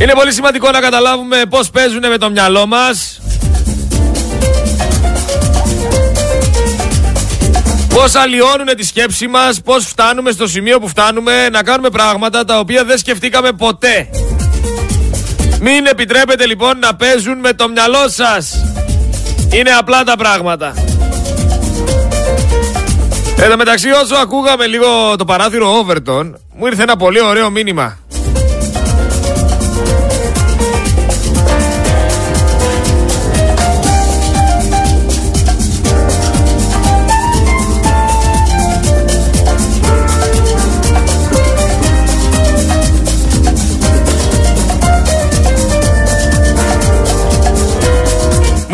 Είναι πολύ σημαντικό να καταλάβουμε πώς παίζουν με το μυαλό μας. Πώς αλλοιώνουν τη σκέψη μας, πώς φτάνουμε στο σημείο που φτάνουμε να κάνουμε πράγματα τα οποία δεν σκεφτήκαμε ποτέ. Μην επιτρέπετε λοιπόν να παίζουν με το μυαλό σας. Είναι απλά τα πράγματα. Εδώ μεταξύ όσο ακούγαμε λίγο το παράθυρο Overton, μου ήρθε ένα πολύ ωραίο μήνυμα.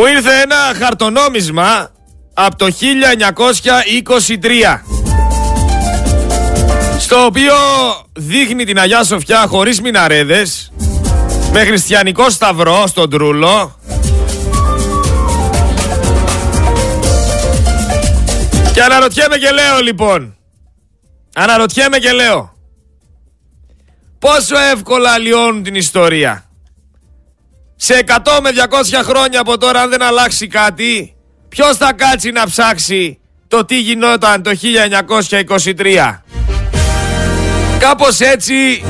Μου ήρθε ένα χαρτονόμισμα από το 1923 στο οποίο δείχνει την Αγιά Σοφιά χωρίς μιναρέδες με χριστιανικό σταυρό στον τρούλο. Και αναρωτιέμαι και λέω λοιπόν αναρωτιέμαι και λέω πόσο εύκολα αλλοιώνουν την ιστορία σε 100 με 200 χρόνια από τώρα αν δεν αλλάξει κάτι Ποιος θα κάτσει να ψάξει το τι γινόταν το 1923. Κάπως έτσι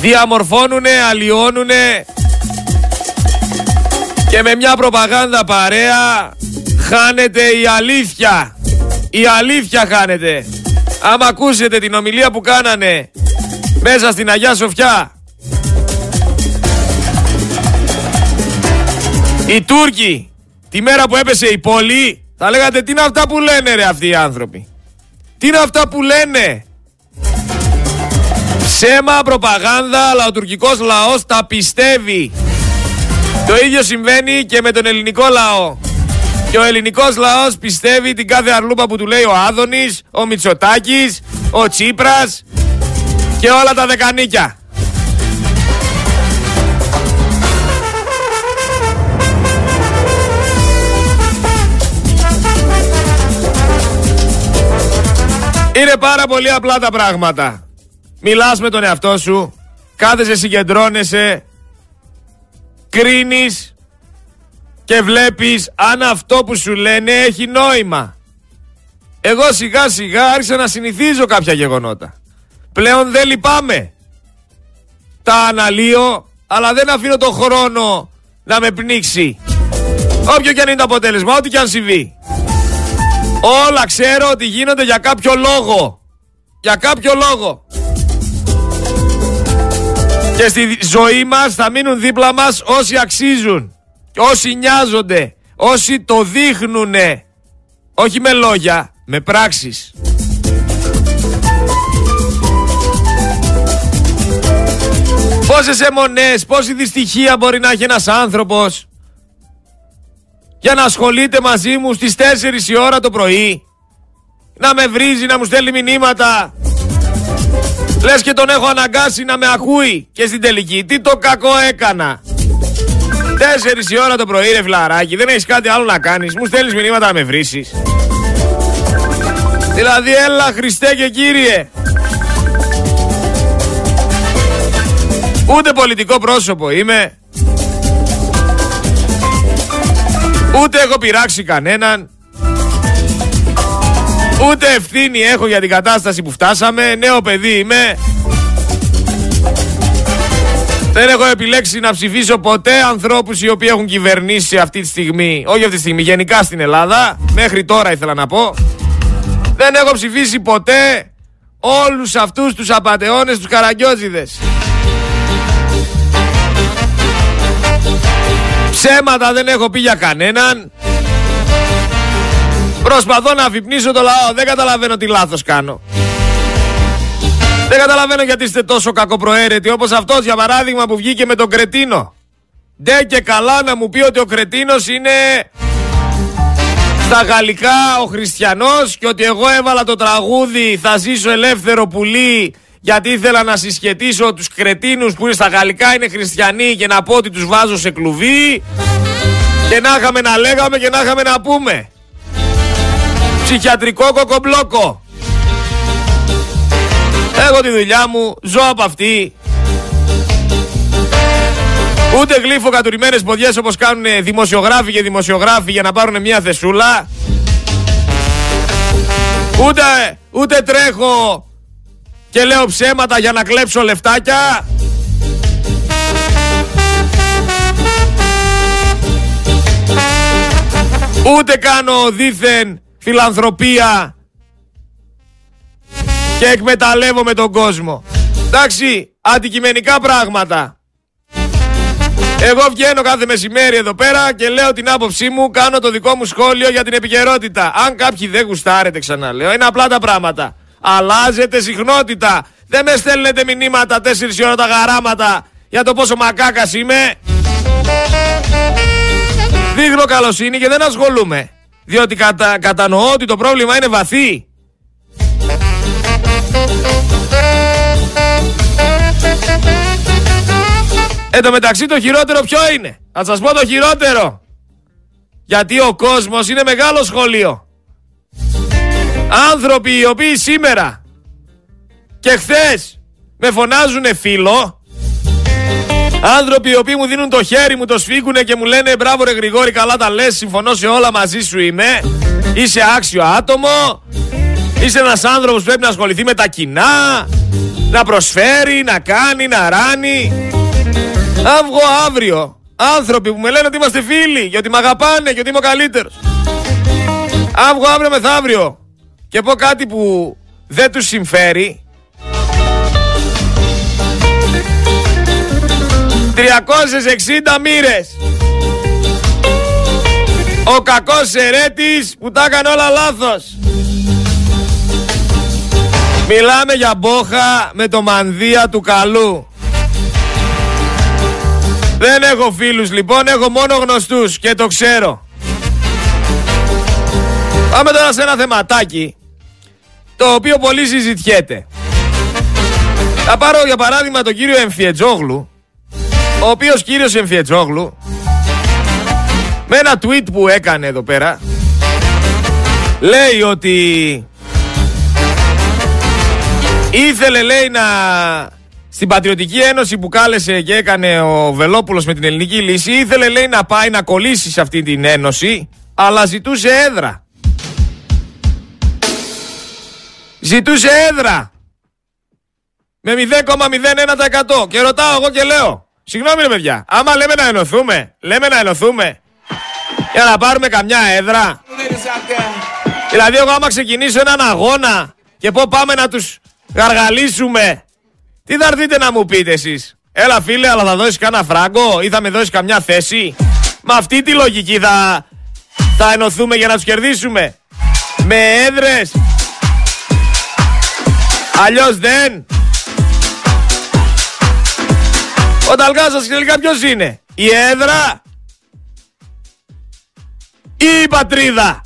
διαμορφώνουνε, αλλοιώνουνε και με μια προπαγάνδα παρέα χάνεται η αλήθεια. Η αλήθεια χάνεται. Άμα ακούσετε την ομιλία που κάνανε μέσα στην Αγιά Σοφιά οι Τούρκοι τη μέρα που έπεσε η πόλη, θα λέγατε τι είναι αυτά που λένε ρε αυτοί οι άνθρωποι; Τι είναι αυτά που λένε; Ψέμα, προπαγάνδα, αλλά ο τουρκικός λαός τα πιστεύει. Το ίδιο συμβαίνει και με τον ελληνικό λαό. Και ο ελληνικός λαός πιστεύει την κάθε αρλούπα που του λέει ο Άδωνης, ο Μητσοτάκης, ο Τσίπρας και όλα τα δεκανίκια. Είναι πάρα πολύ απλά τα πράγματα. Μιλάς με τον εαυτό σου, κάθεσαι, συγκεντρώνεσαι, κρίνεις και βλέπεις αν αυτό που σου λένε έχει νόημα. Εγώ σιγά σιγά άρχισα να συνηθίζω κάποια γεγονότα. Πλέον δεν λυπάμαι. Τα αναλύω, αλλά δεν αφήνω το χρόνο να με πνίξει. Όποιο και αν είναι το αποτέλεσμα, ό,τι και αν συμβεί. Όλα ξέρω ότι γίνονται για κάποιο λόγο. Για κάποιο λόγο. Και στη ζωή μας θα μείνουν δίπλα μας όσοι αξίζουν. Όσοι νοιάζονται. Όσοι το δείχνουνε. Όχι με λόγια, με πράξεις. Πόσες αιμονές, πόση δυστυχία μπορεί να έχει ένας άνθρωπος για να ασχολείται μαζί μου στις 4 η ώρα το πρωί. Να με βρίζει, να μου στέλνει μηνύματα. Λες και τον έχω αναγκάσει να με ακούει και στην τελική. Τι το κακό έκανα. 4 η ώρα το πρωί ρε φιλαράκι, δεν έχεις κάτι άλλο να κάνεις. Μου στέλνεις μηνύματα να με βρίσεις. Δηλαδή έλα Χριστέ και Κύριε. Ούτε πολιτικό πρόσωπο είμαι. Ούτε έχω πειράξει κανέναν. Ούτε ευθύνη έχω για την κατάσταση που φτάσαμε. Νέο παιδί είμαι. Δεν έχω επιλέξει να ψηφίσω ποτέ ανθρώπους οι οποίοι έχουν κυβερνήσει αυτή τη στιγμή. Όχι αυτή τη στιγμή, γενικά στην Ελλάδα. Μέχρι τώρα ήθελα να πω. Δεν έχω ψηφίσει ποτέ όλους αυτούς τους απατεώνες, τους καραγκιόζιδες. Ψέματα δεν έχω πει για κανέναν. Προσπαθώ να αφυπνίσω το λαό. Δεν καταλαβαίνω τι λάθος κάνω. Δεν καταλαβαίνω γιατί είστε τόσο κακοπροαίρετοι όπως αυτός για παράδειγμα που βγήκε με τον Κρετίνο. Ντε και καλά να μου πει ότι ο Κρετίνος είναι στα γαλλικά ο χριστιανός και ότι εγώ έβαλα το τραγούδι «Θα ζήσω ελεύθερο πουλί» γιατί ήθελα να συσχετίσω τους κρετίνους που είναι στα γαλλικά είναι χριστιανοί και να πω ότι τους βάζω σε κλουβί και να είχαμε να λέγαμε και να είχαμε να πούμε. Ψυχιατρικό κοκομπλόκο. Έχω τη δουλειά μου, ζω από αυτή. Ούτε γλύφω κατουρημένες ποδιές όπως κάνουν δημοσιογράφοι και δημοσιογράφοι για να πάρουν μια θεσούλα. Ούτε, ούτε τρέχω και λέω ψέματα για να κλέψω λεφτάκια. Ούτε κάνω δήθεν φιλανθρωπία και εκμεταλλεύομαι τον κόσμο. Εντάξει, αντικειμενικά πράγματα. Εγώ βγαίνω κάθε μεσημέρι εδώ πέρα και λέω την άποψή μου, κάνω το δικό μου σχόλιο για την επικαιρότητα. Αν κάποιοι δεν γουστάρετε, ξαναλέω, είναι απλά τα πράγματα. Αλλάζετε συχνότητα. Δεν με στέλνετε μηνύματα 4 ώρα τα γαράματα για το πόσο μακάκας είμαι. Δείχνω καλοσύνη και δεν ασχολούμαι. Διότι κατα... κατανοώ ότι το πρόβλημα είναι βαθύ. Εν τω μεταξύ το χειρότερο ποιο είναι; Θα σας πω το χειρότερο. Γιατί ο κόσμος είναι μεγάλο σχολείο. Άνθρωποι οι οποίοι σήμερα και χθες με φωνάζουν φίλο. Άνθρωποι οι οποίοι μου δίνουν το χέρι μου, το σφίγγουνε και μου λένε μπράβο ρε Γρηγόρη καλά τα λες, συμφωνώ σε όλα μαζί σου είμαι. Είσαι άξιο άτομο. Είσαι ένας άνθρωπος που πρέπει να ασχοληθεί με τα κοινά. Να προσφέρει, να κάνει, να ράνει. Αν βγω αύριο άνθρωποι που με λένε ότι είμαστε φίλοι, γιατί με αγαπάνε και ότι είμαι ο καλύτερος. Αν βγω αύριο μεθαύριο και πω κάτι που δεν τους συμφέρει, 360 μοίρες. Ο κακός ερέτης που τα έκανε όλα λάθος. Μιλάμε για μπόχα με το μανδύα του καλού. Δεν έχω φίλους λοιπόν, έχω μόνο γνωστούς και το ξέρω. Πάμε τώρα σε ένα θεματάκι το οποίο πολύ συζητιέται. Θα πάρω για παράδειγμα τον κύριο Εμφιετζόγλου ο οποίος κύριος Εμφιετζόγλου με ένα tweet που έκανε εδώ πέρα λέει ότι ήθελε λέει να στην Πατριωτική Ένωση που κάλεσε και έκανε ο Βελόπουλος με την ελληνική λύση ήθελε λέει να πάει να κολλήσει σε αυτή την ένωση αλλά ζητούσε έδρα. Ζητούσε έδρα με 0,01% και ρωτάω εγώ και λέω Συγγνώμη ρε παιδιά, άμα λέμε να ενωθούμε, λέμε να ενωθούμε για να πάρουμε καμιά έδρα. Δηλαδή εγώ άμα ξεκινήσω έναν αγώνα και πω πάμε να τους γαργαλίσουμε τι θα έρθετε να μου πείτε εσείς; Έλα φίλε, αλλά θα δώσεις κανένα φράγκο ή θα με δώσεις καμιά θέση; Με αυτή τη λογική θα, θα ενωθούμε για να τους κερδίσουμε. Με έδρες. Αλλιώς δεν. Ο Ταλγάζας τελικά ποιος είναι; Η έδρα ή η πατρίδα;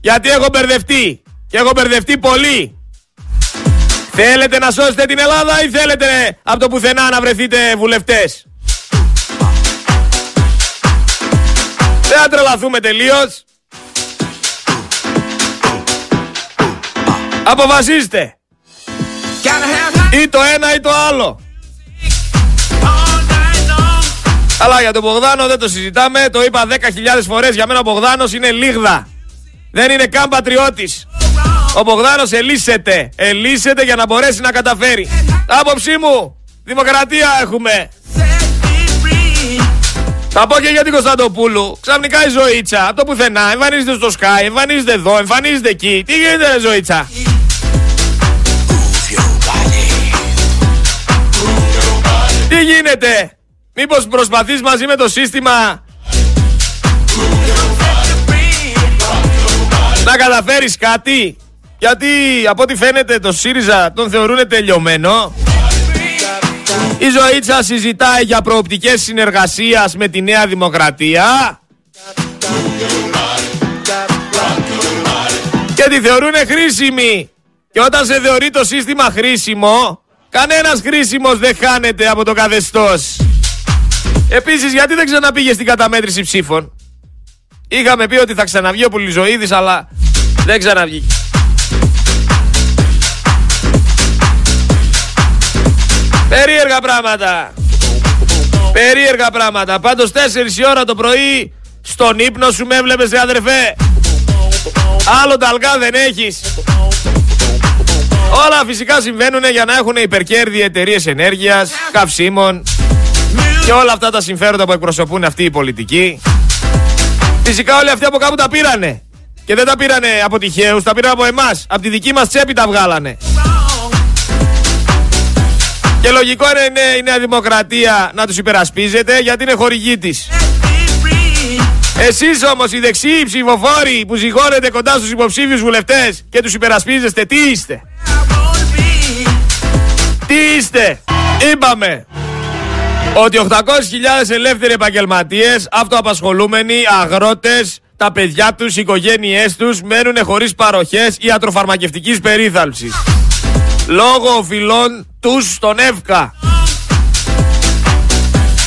Γιατί έχω μπερδευτεί. Και έχω μπερδευτεί πολύ. Θέλετε να σώσετε την Ελλάδα ή θέλετε από το πουθενά να βρεθείτε βουλευτές; Δεν θα τρελαθούμε τελείως. Αποφασίστε. Ή το ένα ή το άλλο. Αλλά για τον Μπογδάνο δεν το συζητάμε. Το είπα 10.000 φορές. Για μένα ο Μπογδάνος είναι λίγδα. Δεν είναι καν πατριώτης. Ο Μπογδάνος ελίσσεται. Ελίσσεται για να μπορέσει να καταφέρει. Άποψή μου. Δημοκρατία έχουμε. Θα πω και για την Κωνσταντοπούλου. Ξαφνικά η Ζωήτσα, από το πουθενά, εμφανίζεται στο Sky, εμφανίζεται εδώ, εμφανίζεται εκεί. Τι γίνεται, ρε Ζωήτσα; Τι γίνεται; Μήπως προσπαθείς μαζί με το σύστημα να καταφέρεις κάτι; Γιατί από ό,τι φαίνεται το ΣΥΡΙΖΑ τον θεωρούν τελειωμένο. Η Ζωήτσα συζητάει για προοπτικές συνεργασίας με τη Νέα Δημοκρατία. Και τη θεωρούν χρήσιμη. Και όταν σε θεωρεί το σύστημα χρήσιμο, κανένας χρήσιμος δεν χάνεται από το καθεστώς. Επίσης, γιατί δεν ξαναπήγε στην καταμέτρηση ψήφων; Είχαμε πει ότι θα ξαναβγεί ο Πουλιζοίδης, αλλά δεν ξαναβγεί. Περίεργα πράγματα. Περίεργα πράγματα. Πάντως 4 η ώρα το πρωί στον ύπνο σου με έβλεπες ρε αδερφέ. Άλλο ταλγά δεν έχεις. Όλα φυσικά συμβαίνουν για να έχουν υπερκέρδη εταιρείες ενέργειας, καυσίμων και όλα αυτά τα συμφέροντα που εκπροσωπούν αυτοί οι πολιτικοί. Φυσικά όλοι αυτοί από κάπου τα πήρανε. Και δεν τα πήρανε από τυχαίους, τα πήραν από εμάς. Από τη δική μας τσέπη τα βγάλανε. Και λογικό είναι η Νέα Δημοκρατία να τους υπερασπίζεται γιατί είναι χορηγή της. Εσείς όμως οι δεξιοί ψηφοφόροι που ζυγώνετε κοντά στους υποψήφιους βουλευτές και τους υπερασπίζεστε, τι είστε; Τι είστε; Είπαμε ότι 800.000 ελεύθεροι επαγγελματίες, αυτοαπασχολούμενοι, αγρότες, τα παιδιά τους, οι οικογένειές τους μένουν χωρίς παροχές ιατροφαρμακευτικής περίθαλψης. Λόγω οφειλών τους στον ΕΦΚΑ.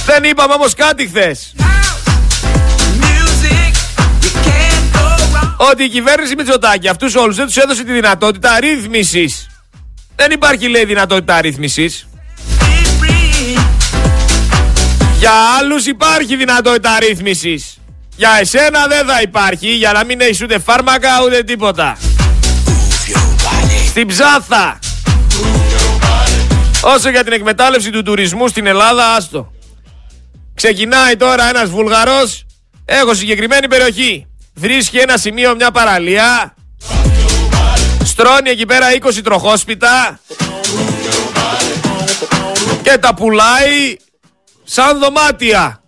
Δεν είπαμε όμως κάτι χθες. Ότι η κυβέρνηση Μητσοτάκη αυτούς όλους δεν τους έδωσε τη δυνατότητα ρύθμισης. Δεν υπάρχει λέει δυνατότητα ρύθμισης. Για άλλους υπάρχει δυνατότητα ρύθμισης. Για εσένα δεν θα υπάρχει, για να μην έχεις ούτε φάρμακα ούτε τίποτα. Στην ψάθα. Όσο για την εκμετάλλευση του τουρισμού στην Ελλάδα, άστο. Ξεκινάει τώρα ένας Βουλγαρός, έχω συγκεκριμένη περιοχή. Βρίσκει ένα σημείο, μια παραλία. Στρώνει εκεί πέρα 20 τροχόσπιτα. Και τα πουλάει σαν δωμάτια.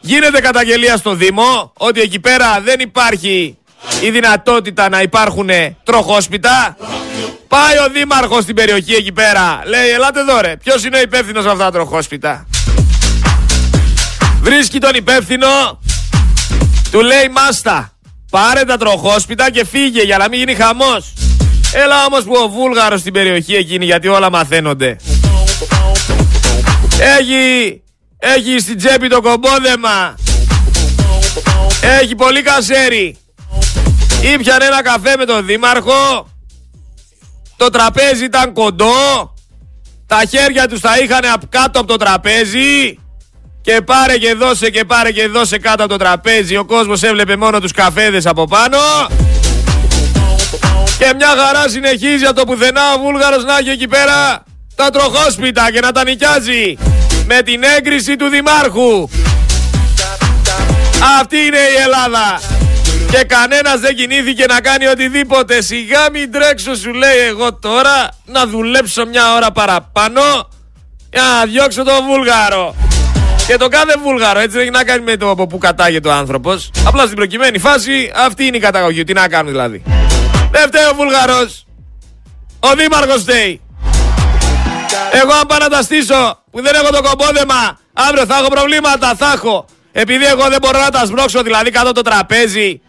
Γίνεται καταγγελία στο Δήμο ότι εκεί πέρα δεν υπάρχει η δυνατότητα να υπάρχουν τροχόσπιτα. Πάει ο δήμαρχος στην περιοχή εκεί πέρα. Λέει, ελάτε εδώ ρε, ποιος είναι ο υπεύθυνος αυτά τα τροχόσπιτα; Βρίσκει τον υπεύθυνο, του λέει μάστα. Πάρε τα τροχόσπιτα και φύγε για να μην γίνει χαμός. Έλα όμως που ο Βούλγαρος στην περιοχή εκείνη γιατί όλα μαθαίνονται. Έχει, έχει στην τσέπη το κομπόδεμα. Έχει πολύ κασέρι. Ήπιανε ένα καφέ με τον δήμαρχο. Το τραπέζι ήταν κοντό. Τα χέρια τους τα είχαν κάτω από το τραπέζι. Και πάρε και δώσε και πάρε και δώσε κάτω από το τραπέζι. Ο κόσμος έβλεπε μόνο τους καφέδες από πάνω. Και μια χαρά συνεχίζει από το πουθενά ο Βούλγαρος να έχει εκεί πέρα τα τροχόσπιτα και να τα νοικιάζει με την έγκριση του Δημάρχου. Αυτή είναι η Ελλάδα. Και κανένας δεν κινήθηκε να κάνει οτιδήποτε. Σιγά μην τρέξω σου λέει εγώ τώρα να δουλέψω μια ώρα παραπάνω για να διώξω τον Βούλγαρο. Και το κάθε Βούλγαρο έτσι δεν έχει να κάνει με το από που κατάγεται ο άνθρωπος. Απλά στην προκειμένη φάση αυτή είναι η καταγωγή. Τι να κάνουν δηλαδή. Δεν φταίει ο Βούλγαρος. Ο Δήμαρχος φταίει. Εγώ αν πάω να τα στήσω που δεν έχω το κομπόδεμα, αύριο θα έχω προβλήματα, θα έχω. Επειδή εγώ δεν μπορώ να τα σμπρώξω δηλαδή κάτω το τραπέζι.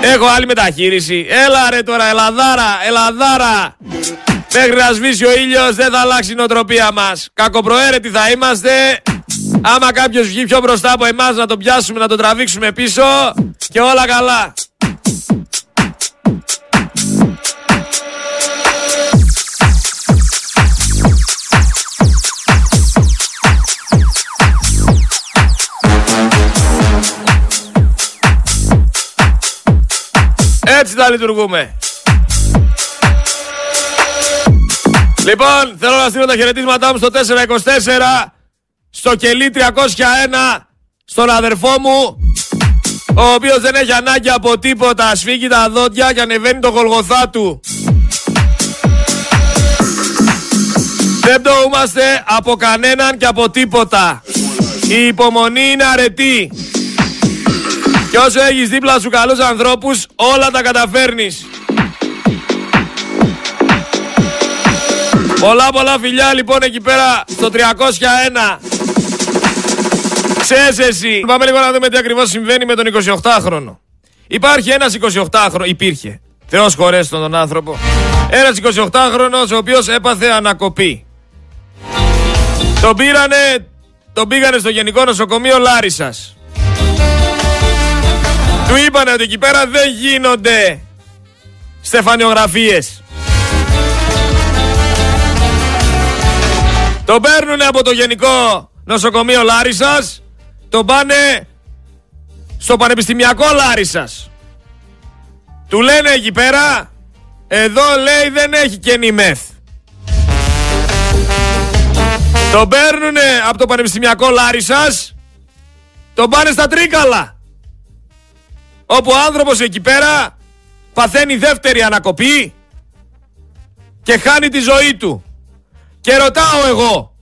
Έχω άλλη μεταχείριση. Έλα ρε τώρα, Ελαδάρα, Ελαδάρα. Μέχρι να σβήσει ο ήλιος δεν θα αλλάξει η νοοτροπία μας. Κακοπροαίρετοι θα είμαστε. Άμα κάποιος βγει πιο μπροστά από εμάς να τον πιάσουμε, να τον τραβήξουμε πίσω και όλα καλά. Έτσι τα λειτουργούμε. Λοιπόν, θέλω να στείλω τα χαιρετίσματά μου στο 424, στο κελί 301, στον αδερφό μου, ο οποίος δεν έχει ανάγκη από τίποτα, σφίγγει τα δόντια και ανεβαίνει το γολγοθά του. Δεν πτωούμαστε από κανέναν και από τίποτα. Η υπομονή είναι αρετή. Και όσο έχεις δίπλα σου καλούς ανθρώπους, όλα τα καταφέρνεις. Πολλά πολλά φιλιά λοιπόν εκεί πέρα στο 301. Ξέρεις εσύ. Πάμε λίγο να δούμε τι ακριβώς συμβαίνει με τον 28χρονο. Υπάρχει ένας 28χρονο, υπήρχε. Θεός χωρέσει τον, τον άνθρωπο. Ένας 28χρονος ο οποίος έπαθε ανακοπή. Τον πήρανε, τον πήγανε στο Γενικό Νοσοκομείο Λάρισας. Του είπανε ότι εκεί πέρα δεν γίνονται στεφανιογραφίες. Τον παίρνουν από το Γενικό Νοσοκομείο Λάρισας, τον πάνε στο Πανεπιστημιακό Λάρισας. Του λένε εκεί πέρα, εδώ λέει δεν έχει καινή μεθ. Τον παίρνουνε από το Πανεπιστημιακό Λάρισας, τον πάνε στα Τρίκαλα. Όπου ο άνθρωπος εκεί πέρα παθαίνει δεύτερη ανακοπή και χάνει τη ζωή του. Και ρωτάω εγώ,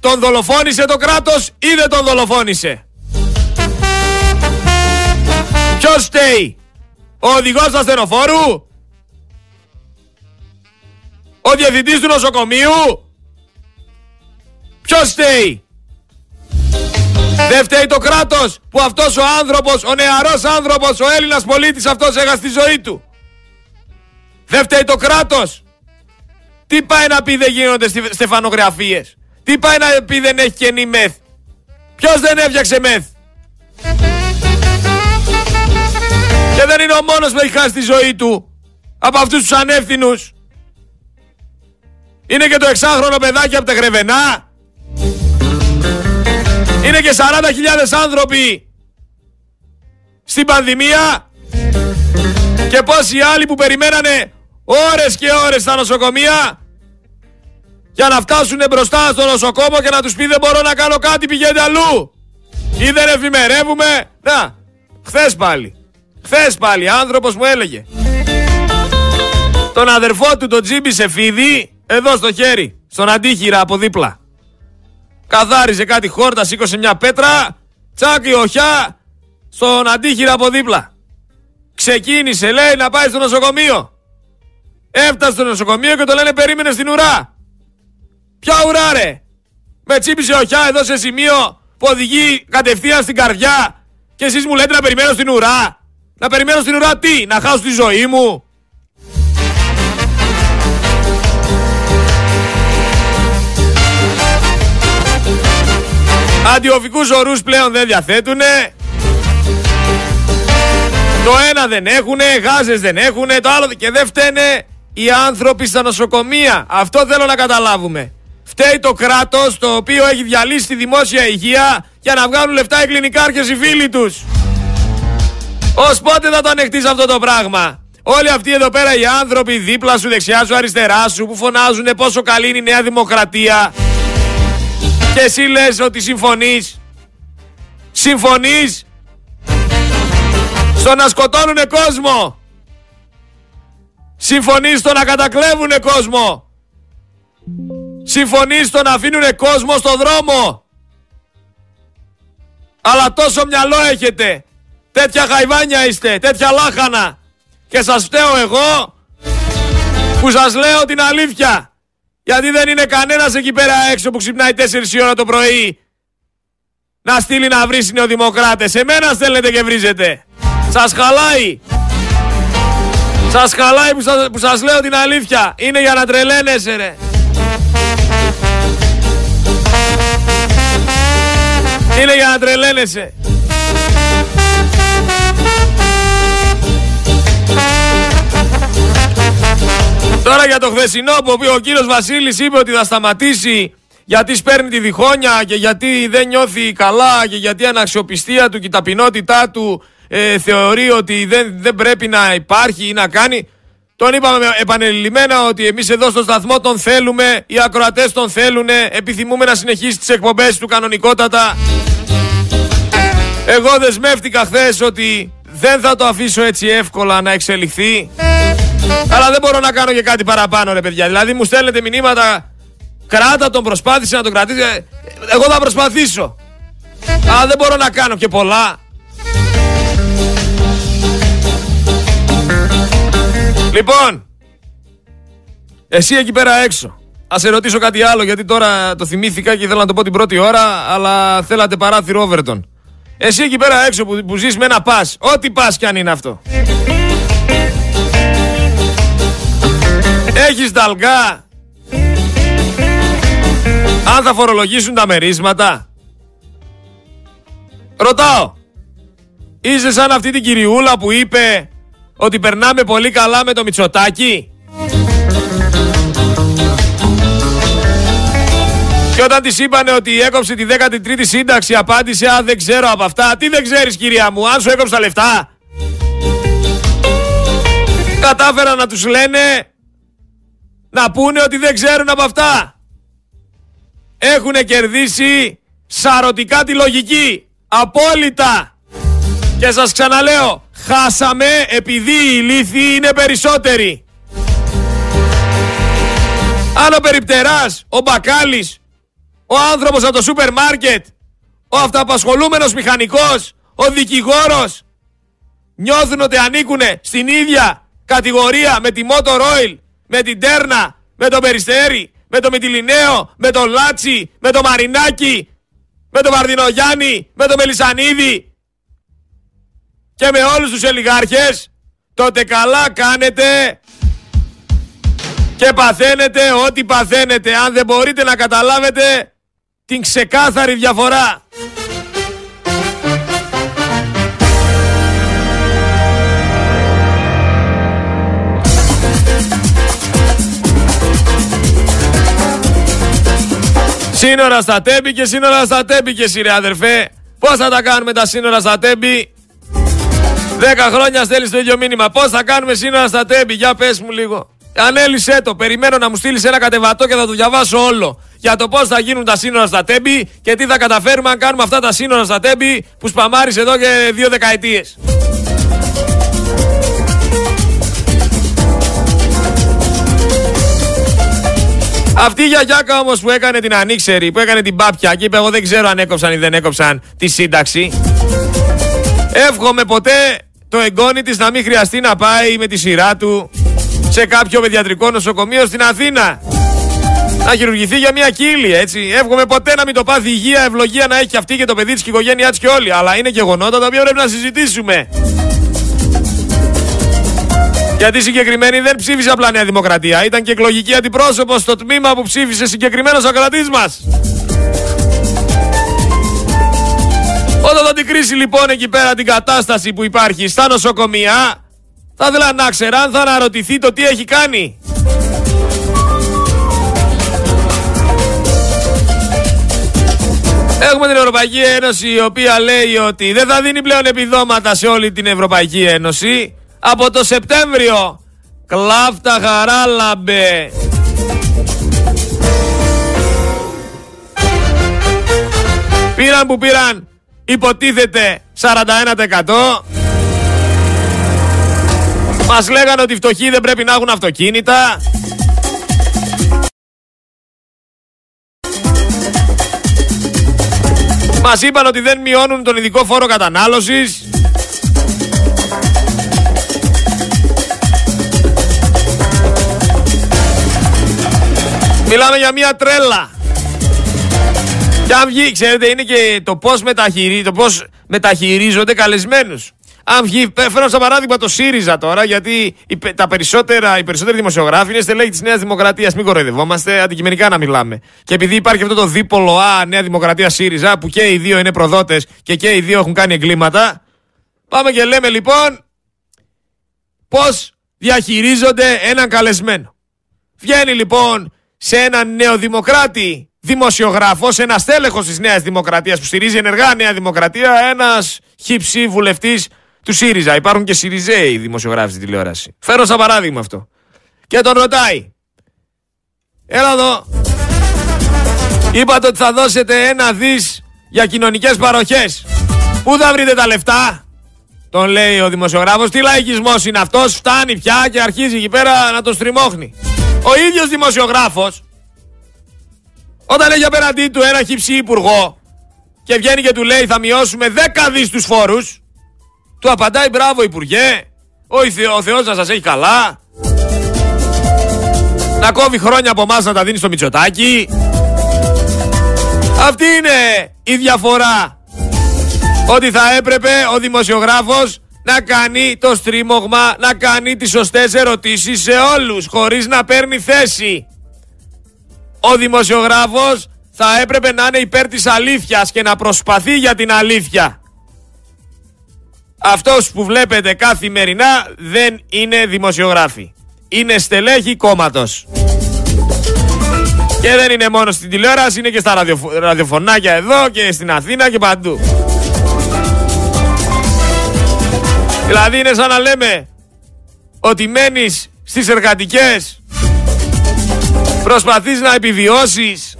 τον δολοφόνησε το κράτος ή δεν τον δολοφόνησε; Ποιος στέει, ο οδηγός του ασθενοφόρου, ο διευθυντής του νοσοκομείου, ποιος στέει. Δεν φταίει το κράτος που αυτός ο άνθρωπος, ο νεαρός άνθρωπος, ο Έλληνας πολίτης αυτός έχασε τη ζωή του. Δεν φταίει το κράτος. Τι πάει να πει δεν γίνονται στεφανογραφίες; Τι πάει να πει δεν έχει καινή μεθ; Ποιος δεν έφτιαξε μεθ; Και δεν είναι ο μόνος που έχει χάσει τη ζωή του από αυτούς τους ανεύθυνους. Είναι και το εξάχρονο παιδάκι από τα Γρεβενά. Είναι και 40.000 άνθρωποι στην πανδημία. Και πόσοι άλλοι που περιμένανε ώρες και ώρες στα νοσοκομεία για να φτάσουν μπροστά στο νοσοκόμο και να τους πει δεν μπορώ να κάνω κάτι πηγαίνετε αλλού. Ή δεν εφημερεύουμε. Να, χθες πάλι. Χθες πάλι άνθρωπος μου έλεγε. Τον αδερφό του τον Τζίμπι Σεφίδη εδώ στο χέρι, στον αντίχειρα από δίπλα. Καθάριζε κάτι χόρτα, σήκωσε μια πέτρα, τσάκι οχιά, στον αντίχειρα από δίπλα. Ξεκίνησε λέει να πάει στο νοσοκομείο. Έφτασε στο νοσοκομείο και το λένε περίμενε στην ουρά. Ποια ουρά ρε. Με τσίπησε οχιά εδώ σε σημείο που οδηγεί κατευθείαν στην καρδιά και εσείς μου λέτε να περιμένω στην ουρά. Να περιμένω στην ουρά τι, να χάσω τη ζωή μου. Αντιοφικούς ορούς πλέον δεν διαθέτουνε. Το ένα δεν έχουνε, γάζες δεν έχουνε, το άλλο και δεν φταίνε οι άνθρωποι στα νοσοκομεία. Αυτό θέλω να καταλάβουμε. Φταίει το κράτος το οποίο έχει διαλύσει τη δημόσια υγεία για να βγάλουν λεφτά οι κλινικάρχες οι φίλοι τους. Ως πότε θα το ανεχτείς αυτό το πράγμα; Όλοι αυτοί εδώ πέρα οι άνθρωποι δίπλα σου, δεξιά σου, αριστερά σου που φωνάζουν πόσο καλή είναι η Νέα Δημοκρατία. Και εσύ λες ότι συμφωνείς. Συμφωνείς; Στο να σκοτώνουνε κόσμο. Συμφωνείς στο να κατακλέβουνε κόσμο. Συμφωνείς στο να αφήνουνε κόσμο στο δρόμο. Αλλά τόσο μυαλό έχετε. Τέτοια χαϊβάνια είστε. Τέτοια λάχανα. Και σας φταίω εγώ που σας λέω την αλήθεια. Γιατί δεν είναι κανένας εκεί πέρα έξω που ξυπνάει 4 η ώρα το πρωί να στείλει να βρει νεοδημοκράτες. Εμένα στέλνετε και βρίζετε. Σας χαλάει. Σας χαλάει που σας, που σας λέω την αλήθεια. Είναι για να τρελαίνεσαι ρε. Είναι για να τρελαίνεσαι. Τώρα για το χθεσινό που ο κύριος Βασίλης είπε ότι θα σταματήσει γιατί σπέρνει τη διχόνια και γιατί δεν νιώθει καλά και γιατί η αναξιοπιστία του και η ταπεινότητά του ε, θεωρεί ότι δεν, δεν πρέπει να υπάρχει ή να κάνει. Τον είπαμε επανελειμμένα ότι εμείς εδώ στο σταθμό τον θέλουμε, οι ακροατές τον θέλουν, επιθυμούμε να συνεχίσει τις εκπομπές του κανονικότατα. Εγώ δεσμεύτηκα χθες ότι δεν θα το αφήσω έτσι εύκολα να εξελιχθεί. Αλλά δεν μπορώ να κάνω και κάτι παραπάνω ρε παιδιά. Δηλαδή μου στέλνετε μηνύματα, κράτα τον, προσπάθησε να τον κρατήσει. Εγώ θα προσπαθήσω. Αλλά δεν μπορώ να κάνω και πολλά. Λοιπόν, εσύ εκεί πέρα έξω. Α σε ρωτήσω κάτι άλλο γιατί τώρα το θυμήθηκα και ήθελα να το πω την πρώτη ώρα, αλλά θέλατε παράθυρο Overton. Εσύ εκεί πέρα έξω που, που ζεις με ένα πας, ό,τι πας κι αν είναι αυτό. Έχεις ταλγά. Αν θα φορολογήσουν τα μερίσματα. Ρωτάω. Είσαι σαν αυτή την κυριούλα που είπε ότι περνάμε πολύ καλά με το Μητσοτάκι. Και Και όταν της είπανε ότι έκοψε τη 13η σύνταξη απάντησε «Α, δεν ξέρω από αυτά». Τι δεν ξέρεις κυρία μου, αν σου έκοψε τα λεφτά. Κατάφεραν να τους λένε να πούνε ότι δεν ξέρουν από αυτά. Έχουν κερδίσει σαρωτικά τη λογική. Απόλυτα. Και σας ξαναλέω, χάσαμε επειδή οι λύθοι είναι περισσότεροι. Αν ο περιπτεράς, ο μπακάλης, ο άνθρωπος από το σούπερ μάρκετ, ο αυταπασχολούμενος μηχανικός, ο δικηγόρος, νιώθουν ότι ανήκουν στην ίδια κατηγορία με τη Motor Oil, με την Τέρνα, με το Περιστέρι, με το Μητυλινέο, με το Λάτσι, με το Μαρινάκι, με το Βαρδινογιάννη, με το Μελισανίδη και με όλους τους ελιγάρχες, τότε καλά κάνετε και παθαίνετε ό,τι παθαίνετε αν δεν μπορείτε να καταλάβετε την ξεκάθαρη διαφορά. Σύνορα στα τέμπη και σύνορα στα τέμπη και σειρέ αδερφέ. Πώς θα τα κάνουμε τα σύνορα στα τέμπη; Δέκα χρόνια στέλνεις το ίδιο μήνυμα. Πώς θα κάνουμε σύνορα στα τέμπη; Για πες μου λίγο. Ανάλυσέ το. Περιμένω να μου στείλεις ένα κατεβατό και θα το διαβάσω όλο. Για το πώς θα γίνουν τα σύνορα στα τέμπη και τι θα καταφέρουμε αν κάνουμε αυτά τα σύνορα στα τέμπη που σπαμάρεις εδώ και δύο δεκαετίες. Αυτή η γιαγιάκα όμως που έκανε την ανήξερη, που έκανε την πάπια και είπε εγώ δεν ξέρω αν έκοψαν ή δεν έκοψαν τη σύνταξη. Εύχομαι ποτέ το εγγόνι της να μην χρειαστεί να πάει με τη σειρά του σε κάποιο παιδιατρικό νοσοκομείο στην Αθήνα. Να χειρουργηθεί για μια κύλη, έτσι. Εύχομαι ποτέ να μην το πάθει υγεία, ευλογία να έχει αυτή και το παιδί της και η οικογένειά της και όλοι. Αλλά είναι γεγονότα τα οποία πρέπει να συζητήσουμε. Γιατί συγκεκριμένη δεν ψήφισε απλά Νέα Δημοκρατία. Ήταν και εκλογική αντιπρόσωπος στο τμήμα που ψήφισε συγκεκριμένος ακρατή μας. Όταν θα την κρίσει λοιπόν εκεί πέρα την κατάσταση που υπάρχει στα νοσοκομεία, θα ήθελα να ξέρω αν θα αναρωτηθεί το τι έχει κάνει. Έχουμε την Ευρωπαϊκή Ένωση η οποία λέει ότι δεν θα δίνει πλέον επιδόματα σε όλη την Ευρωπαϊκή Ένωση. Από το Σεπτέμβριο κλάφτα χαράλαμπε. Πήραν που πήραν υποτίθεται 41%. Μας λέγανε ότι οι φτωχοί δεν πρέπει να έχουν αυτοκίνητα. Μας είπαν ότι δεν μειώνουν τον ειδικό φόρο κατανάλωσης. Μιλάμε για μια τρέλα. Και αν βγει, ξέρετε, είναι και το πώς, μεταχειρί, το πώς μεταχειρίζονται καλεσμένους. Αν βγει, φέρω σαν παράδειγμα το ΣΥΡΙΖΑ τώρα, γιατί οι, τα περισσότερα, οι περισσότεροι δημοσιογράφοι είναι στελέχη της Νέας Δημοκρατίας. Μην κοροϊδευόμαστε, αντικειμενικά να μιλάμε. Και επειδή υπάρχει αυτό το δίπολο Α, Νέα Δημοκρατία ΣΥΡΙΖΑ, που και οι δύο είναι προδότες και και οι δύο έχουν κάνει εγκλήματα, πάμε και λέμε λοιπόν πώς διαχειρίζονται έναν καλεσμένο. Βγαίνει λοιπόν σε έναν νεοδημοκράτη δημοσιογράφος, ένας στέλεχο της Νέας Δημοκρατίας που στηρίζει ενεργά Νέα Δημοκρατία, ένας χύψη βουλευτής του ΣΥΡΙΖΑ. Υπάρχουν και ΣΥΡΙΖΑΙ δημοσιογράφοι στη τηλεόραση. Φέρω σαν παράδειγμα αυτό. Και τον ρωτάει. Έλα εδώ. Είπατε ότι θα δώσετε ένα δις για κοινωνικές παροχές. Πού θα βρείτε τα λεφτά; Τον λέει ο δημοσιογράφος. Τι λαϊκισμός είναι αυτός; Φτάνει πια και αρχίζει εκεί πέρα να τον στριμώχνει. Ο ίδιος δημοσιογράφος όταν έχει απέναντί του ένα χυψή υπουργό και βγαίνει και του λέει θα μειώσουμε 10 δις τους φόρους του απαντάει μπράβο Υπουργέ. Ο Θεός να σας έχει καλά. Να κόβει χρόνια από εμάς να τα δίνει στο Μητσοτάκι. Αυτή είναι η διαφορά. Ότι θα έπρεπε ο δημοσιογράφος να κάνει το στρίμωγμα, να κάνει τις σωστές ερωτήσεις σε όλους, χωρίς να παίρνει θέση. Ο δημοσιογράφος θα έπρεπε να είναι υπέρ της αλήθειας και να προσπαθεί για την αλήθεια. Αυτός που βλέπετε καθημερινά δεν είναι δημοσιογράφοι. Είναι στελέχη κόμματος. Και δεν είναι μόνο στην τηλεόραση, είναι και στα ραδιοφ... ραδιοφωνάκια εδώ και στην Αθήνα και παντού. Δηλαδή είναι σαν να λέμε ότι μένεις στις εργατικές Προσπαθείς να επιβιώσεις.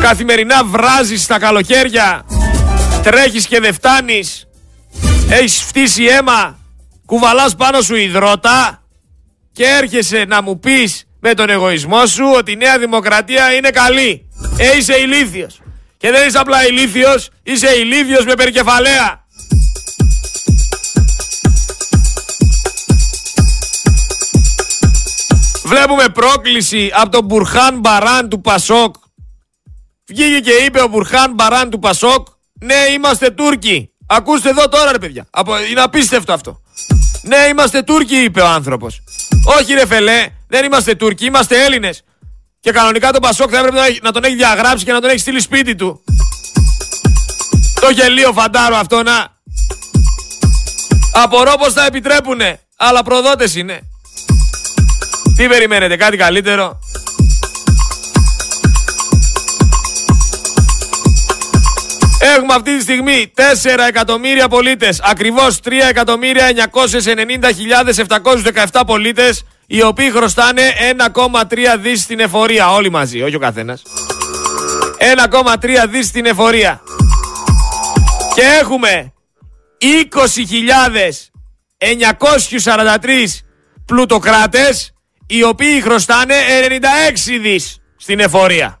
Καθημερινά βράζεις στα καλοκαίρια Τρέχεις και δεν φτάνεις. Έχεις φτύσει αίμα Κουβαλάς πάνω σου υδρότα Και έρχεσαι να μου πεις με τον εγωισμό σου ότι η Νέα Δημοκρατία είναι καλή. Ε είσαι ηλίθιος. Και δεν είσαι απλά ηλίθιος Είσαι ηλίθιος με περικεφαλαία Βλέπουμε πρόκληση από τον Μπουρχάν Μπαράν του Πασόκ. Βγήκε και είπε ο Μπουρχάν Μπαράν του Πασόκ, ναι είμαστε Τούρκοι. Ακούστε εδώ τώρα ρε παιδιά. Είναι απίστευτο αυτό. Ναι είμαστε Τούρκοι είπε ο άνθρωπος. Όχι ρε φελέ, δεν είμαστε Τούρκοι, είμαστε Έλληνες. Και κανονικά τον Πασόκ θα έπρεπε να τον έχει διαγράψει και να τον έχει στείλει σπίτι του. Το γελίο φαντάρο αυτό να. Απορώ πως θα επιτρέπουνε. Αλλά προδότες είναι. Τι περιμένετε, κάτι καλύτερο; Έχουμε αυτή τη στιγμή 4 εκατομμύρια πολίτες, ακριβώς 3.990.717 πολίτες, οι οποίοι χρωστάνε 1,3 δις στην εφορία, όλοι μαζί, όχι ο καθένας. 1,3 δις στην εφορία. Και έχουμε 20.943 πλουτοκράτες οι οποίοι χρωστάνε 96 δις στην εφορία.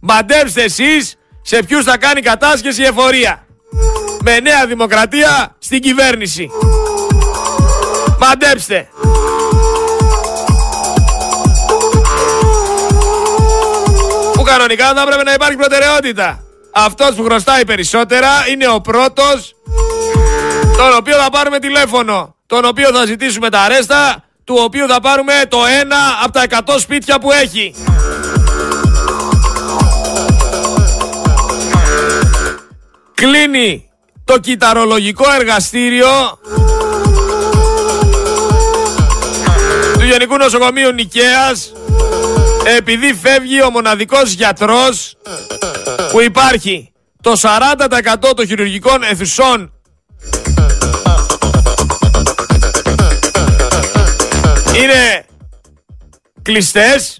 Μαντέψτε εσείς σε ποιους θα κάνει κατάσχεση η εφορία. Με νέα δημοκρατία στην κυβέρνηση. Μαντέψτε. Που κανονικά θα έπρεπε να υπάρχει προτεραιότητα. Αυτός που χρωστάει περισσότερα είναι ο πρώτος τον οποίο θα πάρουμε τηλέφωνο. Τον οποίο θα ζητήσουμε τα αρέστα του οποίου θα πάρουμε το ένα από τα 100 σπίτια που έχει. Κλείνει το κυταρολογικό εργαστήριο του Γενικού Νοσοκομείου Νικαίας επειδή φεύγει ο μοναδικός γιατρός που υπάρχει το 40% των χειρουργικών αιθουσών είναι κλειστές.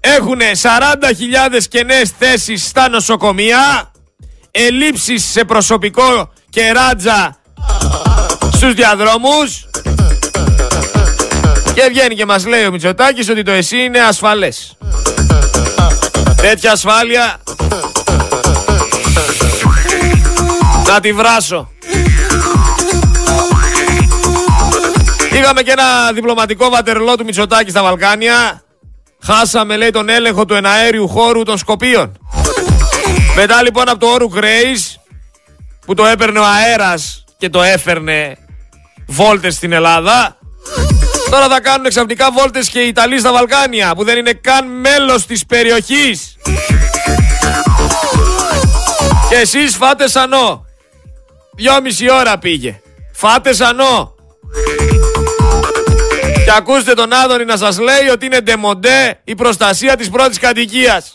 Έχουν 40.000 κενές θέσεις στα νοσοκομεία. Ελλείψεις σε προσωπικό και ράτζα στους διαδρόμους. Και βγαίνει και μας λέει ο Μητσοτάκης ότι το εσύ είναι ασφαλές. Τέτοια ασφάλεια να τη βράσω. Είχαμε και ένα διπλωματικό βατερλό του Μητσοτάκη στα Βαλκάνια. Χάσαμε λέει τον έλεγχο του εναέριου χώρου των Σκοπίων. Μετά λοιπόν από το όρου Grace που το έπαιρνε ο αέρας και το έφερνε βόλτες στην Ελλάδα. Τώρα θα κάνουν ξαφνικά βόλτες και οι Ιταλοί στα Βαλκάνια που δεν είναι καν μέλος της περιοχής. Και εσείς φάτε σανό. Δυόμιση ώρα πήγε. Φάτε σανό. Και ακούστε τον Άδωνη να σας λέει ότι είναι ντεμοντέ η προστασία της πρώτης κατοικίας.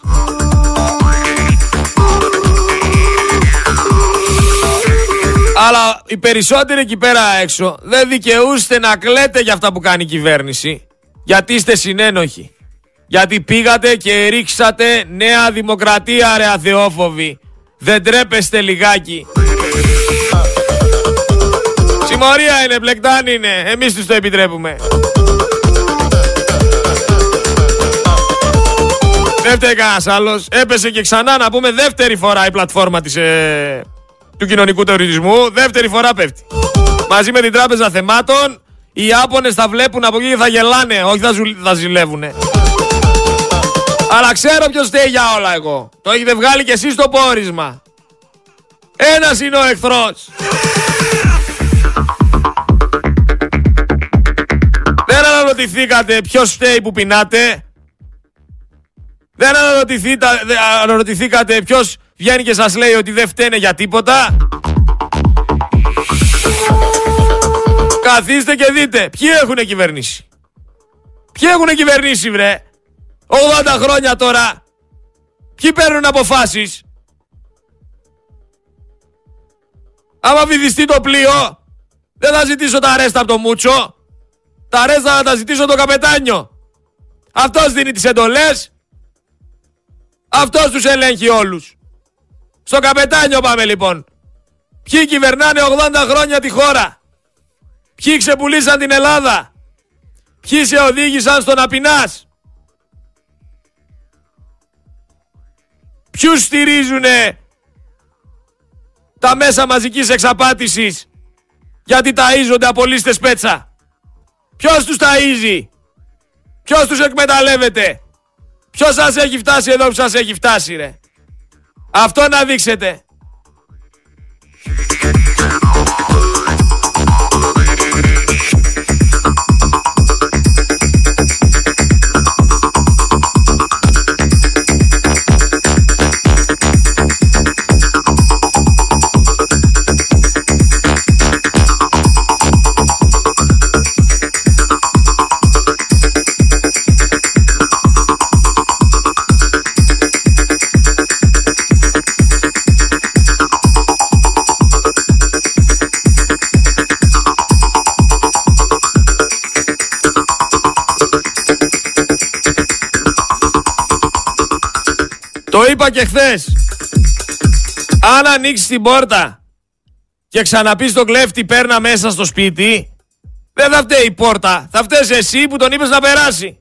Αλλά οι περισσότεροι εκεί πέρα έξω δεν δικαιούστε να κλαίτε για αυτά που κάνει η κυβέρνηση. Γιατί είστε συνένοχοι. Γιατί πήγατε και ρίξατε νέα δημοκρατία ρε αθεόφοβοι. Δεν τρέπεστε λιγάκι. Συμμορία είναι, μπλεκτάν είναι. Εμείς τους το επιτρέπουμε. Δεν φταίει κανένας άλλος. Έπεσε και ξανά να πούμε δεύτερη φορά η πλατφόρμα της, ε, του κοινωνικού τουρισμού. Δεύτερη φορά πέφτει. Μαζί με την Τράπεζα Θεμάτων, οι Ιάπωνες θα βλέπουν από εκεί και θα γελάνε, όχι θα, ζου, θα ζηλεύουνε. Αλλά ξέρω ποιος φταίει για όλα εγώ. Το έχετε βγάλει κι εσείς το πόρισμα. Ένας είναι ο εχθρός. Αναρωτηθήκατε ποιος φταίει που πεινάτε; Δεν αναρωτηθήκατε ποιος βγαίνει και σας λέει ότι δεν φταίνε για τίποτα; Καθίστε και δείτε ποιοι έχουν κυβερνήσει; Ποιοι έχουν κυβερνήσει βρε; 80 χρόνια τώρα. Ποιοι παίρνουν αποφάσεις; Άμα βυθιστεί το πλοίο, δεν θα ζητήσω τα ρέστα από το Μούτσο. Τα ρέστα θα τα ζητήσω το καπετάνιο. Αυτός δίνει τις εντολές. Αυτός τους ελέγχει όλους. Στο καπετάνιο πάμε λοιπόν. Ποιοι κυβερνάνε 80 χρόνια τη χώρα; Ποιοι ξεπουλήσαν την Ελλάδα; Ποιοι σε οδήγησαν στο να πεινάς; Ποιους στηρίζουνε τα μέσα μαζικής εξαπάτησης; Γιατί ταΐζονται από λίστες πέτσα. Ποιος τους ταΐζει; Ποιος τους εκμεταλλεύεται; Ποιος σας έχει φτάσει εδώ που σας έχει φτάσει ρε; Αυτό να δείξετε. Και χθες. Αν ανοίξει την πόρτα και ξαναπείς στον κλέφτη πέρνα μέσα στο σπίτι, δεν θα φταίει η πόρτα. Θα φταίεις εσύ που τον είπες να περάσει.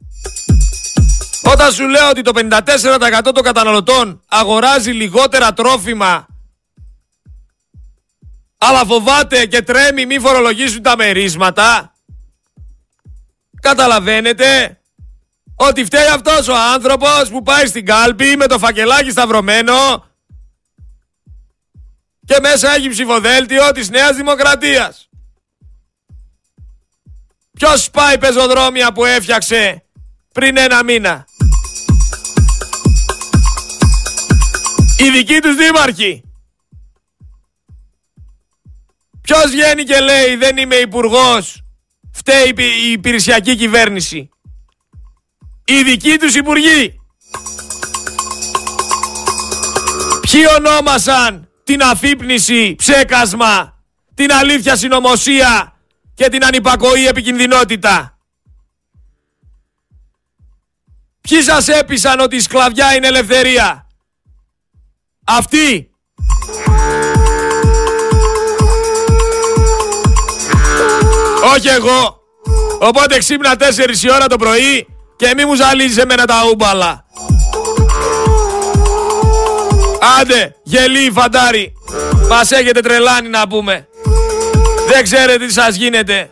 Όταν σου λέω ότι το 54% των καταναλωτών αγοράζει λιγότερα τρόφιμα αλλά φοβάται και τρέμει μη φορολογήσουν τα μερίσματα καταλαβαίνετε ότι φταίει αυτός ο άνθρωπος που πάει στην κάλπη με το φακελάκι σταυρωμένο και μέσα έχει ψηφοδέλτιο της Νέας Δημοκρατίας. Ποιος πάει πεζοδρόμια που έφτιαξε πριν ένα μήνα; Οι δικοί τους δήμαρχοι. Ποιος βγαίνει και λέει δεν είμαι υπουργός, φταίει η υπηρεσιακή κυβέρνηση οι δικοί τους υπουργοί. Ποιοι ονόμασαν την αφύπνιση, ψέκασμα, την αλήθεια συνωμοσία και την ανυπακοή επικινδυνότητα. Ποιοι σας έπεισαν ότι η σκλαβιά είναι ελευθερία; Αυτοί. Όχι εγώ. Οπότε ξύπνα 4 η ώρα το πρωί και μη μου ζαλίζεις εμένα τα ούμπαλα. Άντε, γελί φαντάρι. Μας έχετε τρελάνει να πούμε. Δεν ξέρετε τι σας γίνεται.